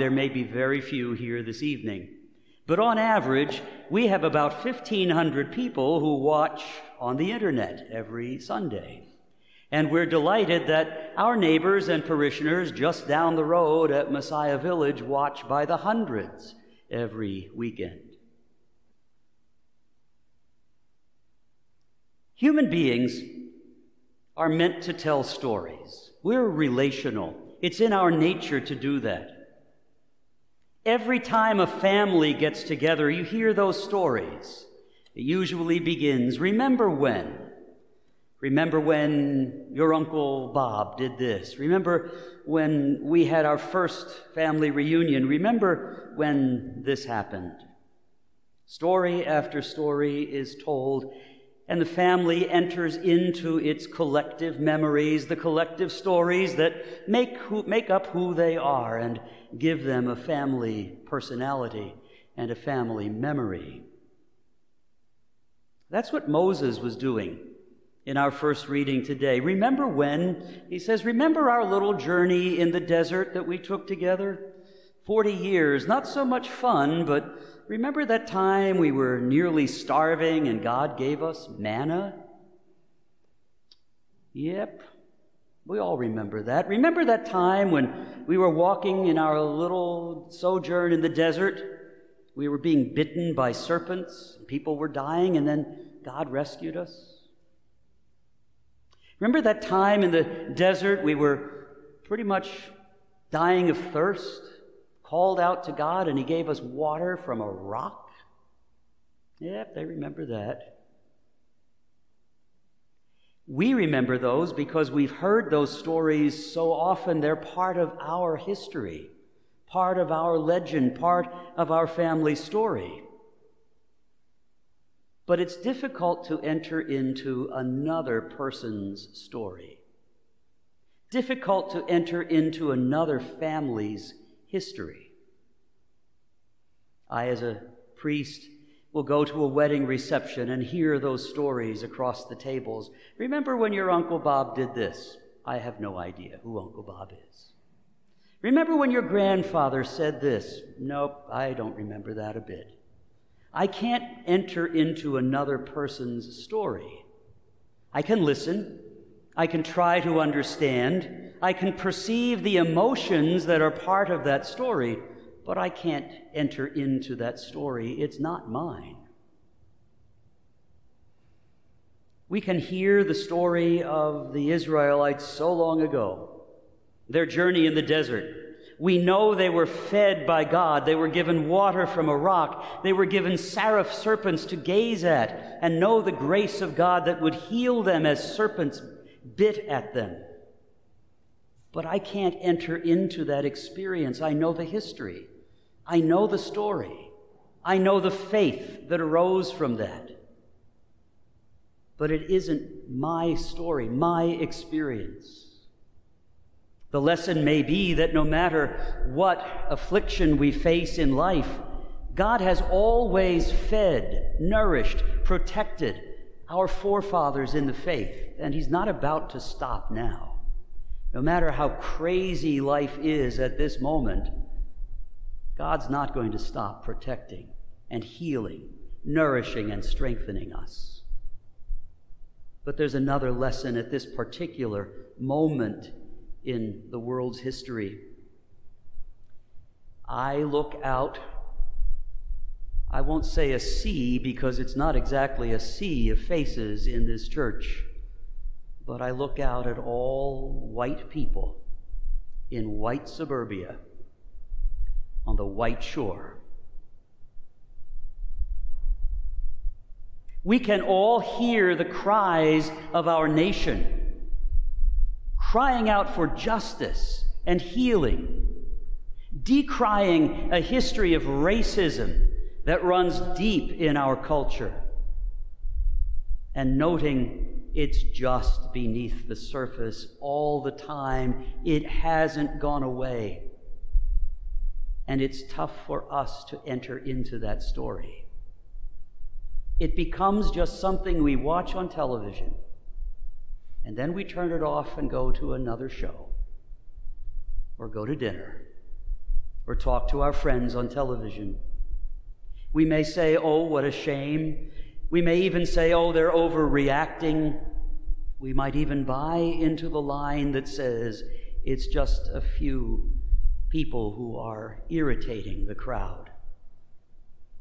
There may be very few here this evening. But on average, we have about 1,500 people who watch on the internet every Sunday. And we're delighted that our neighbors and parishioners just down the road at Messiah Village watch by the hundreds every weekend. Human beings are meant to tell stories. We're relational. It's in our nature to do that. Every time a family gets together, you hear those stories. It usually begins, remember when? Remember when your Uncle Bob did this? Remember when we had our first family reunion? Remember when this happened? Story after story is told, and the family enters into its collective memories, the collective stories that make, who, make up who they are and give them a family personality and a family memory. That's what Moses was doing in our first reading today. Remember when? He says, Remember our little journey in the desert that we took together? 40 years, not so much fun, but remember that time we were nearly starving and God gave us manna? Yep, we all remember that. Remember that time when we were walking in our little sojourn in the desert? We were being bitten by serpents, people were dying, and then God rescued us? Remember that time in the desert we were pretty much dying of thirst, called out to God, and He gave us water from a rock? Yep, they remember that. We remember those because we've heard those stories so often, they're part of our history, part of our legend, part of our family story. But it's difficult to enter into another person's story, difficult to enter into another family's history. I, as a priest, will go to a wedding reception and hear those stories across the tables. Remember when your Uncle Bob did this? I have no idea who Uncle Bob is. Remember when your grandfather said this? Nope, I don't remember that a bit. I can't enter into another person's story. I can listen. I can try to understand. I can perceive the emotions that are part of that story but I can't enter into that story. It's not mine. We can hear the story of the Israelites so long ago, their journey in the desert. We know they were fed by God. They were given water from a rock. They were given seraph serpents to gaze at and know the grace of God that would heal them as serpents bit at them. But I can't enter into that experience. I know the history. I know the story. I know the faith that arose from that. But it isn't my story, my experience. The lesson may be that no matter what affliction we face in life, God has always fed, nourished, protected our forefathers in the faith, and He's not about to stop now. No matter how crazy life is at this moment, God's not going to stop protecting and healing, nourishing and strengthening us. But there's another lesson at this particular moment in the world's history. I look out, I won't say a sea because it's not exactly a sea of faces in this church, but I look out at all white people in white suburbia on the white shore. We can all hear the cries of our nation, crying out for justice and healing, decrying a history of racism that runs deep in our culture, and noting it's just beneath the surface all the time. It hasn't gone away and it's tough for us to enter into that story. It becomes just something we watch on television, and then we turn it off and go to another show, or go to dinner, or talk to our friends on television. We may say, oh, what a shame. We may even say, oh, they're overreacting. We might even buy into the line that says it's just a few people who are irritating the crowd.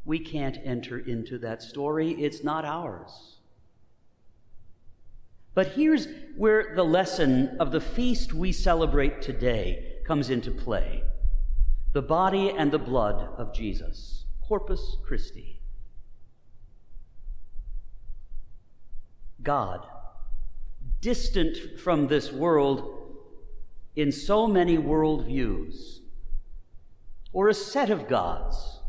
We can't enter into that story, it's not ours. But here's where the lesson of the feast we celebrate today comes into play the body and the blood of Jesus, Corpus Christi. God, distant from this world in so many worldviews, or a set of gods,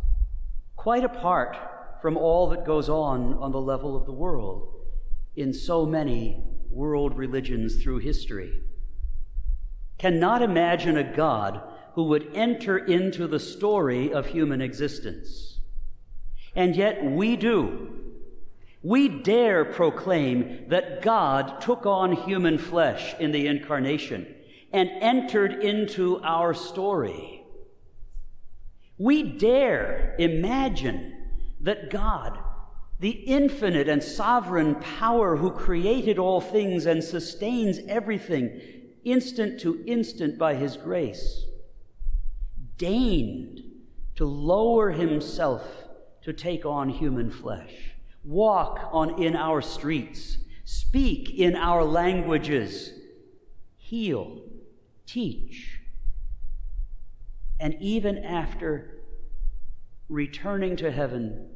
quite apart from all that goes on on the level of the world in so many world religions through history. Cannot imagine a God who would enter into the story of human existence. And yet we do. We dare proclaim that God took on human flesh in the incarnation and entered into our story. We dare imagine that God the infinite and sovereign power who created all things and sustains everything instant to instant by his grace, deigned to lower himself to take on human flesh, walk on in our streets, speak in our languages, heal, teach, and even after returning to heaven,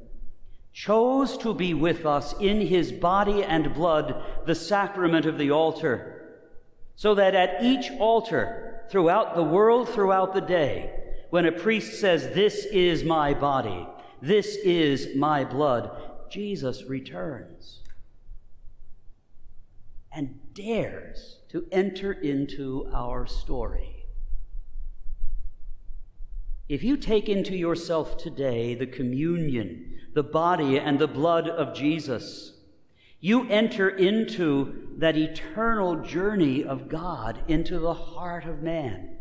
chose to be with us in his body and blood, the sacrament of the altar, so that at each altar throughout the world, throughout the day, when a priest says, This is my body, this is my blood, Jesus returns and dares to enter into our story. If you take into yourself today the communion, the body and the blood of Jesus, you enter into that eternal journey of God into the heart of man.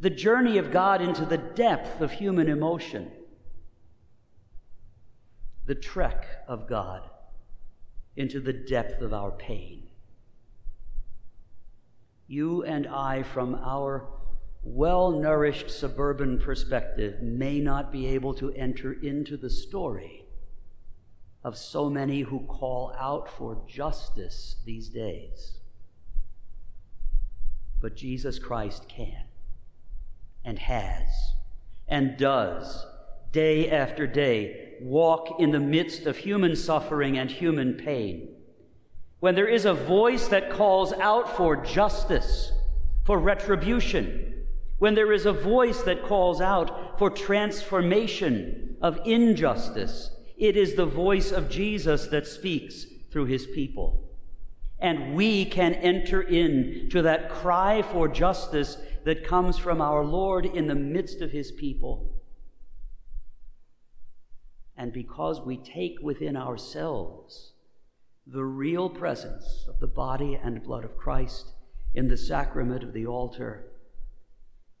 The journey of God into the depth of human emotion. The trek of God into the depth of our pain. You and I, from our well nourished suburban perspective may not be able to enter into the story of so many who call out for justice these days. But Jesus Christ can, and has, and does, day after day, walk in the midst of human suffering and human pain. When there is a voice that calls out for justice, for retribution, when there is a voice that calls out for transformation of injustice, it is the voice of Jesus that speaks through his people. And we can enter into that cry for justice that comes from our Lord in the midst of his people. And because we take within ourselves the real presence of the body and blood of Christ in the sacrament of the altar,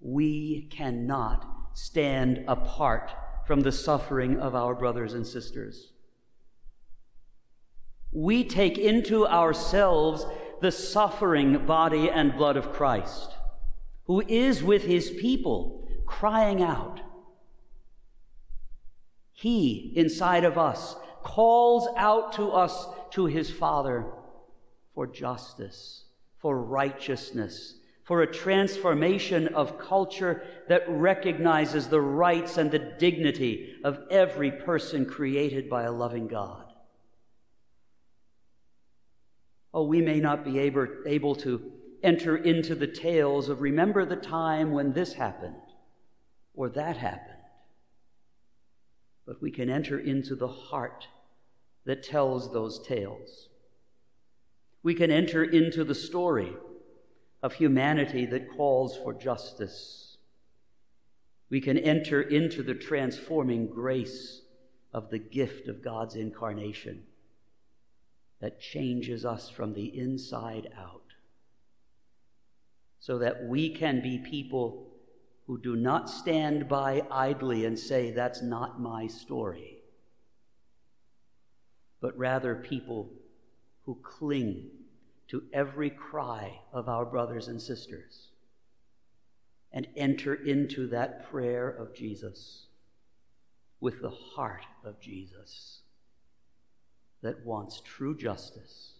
we cannot stand apart from the suffering of our brothers and sisters. We take into ourselves the suffering body and blood of Christ, who is with his people crying out. He, inside of us, calls out to us to his Father for justice, for righteousness, for a transformation of culture that recognizes the rights and the dignity of every person created by a loving God. Oh, we may not be able, able to enter into the tales of remember the time when this happened or that happened, but we can enter into the heart that tells those tales. We can enter into the story of humanity that calls for justice. We can enter into the transforming grace of the gift of God's incarnation that changes us from the inside out so that we can be people who do not stand by idly and say, That's not my story, but rather people who cling to every cry of our brothers and sisters and enter into that prayer of Jesus with the heart of Jesus that wants true justice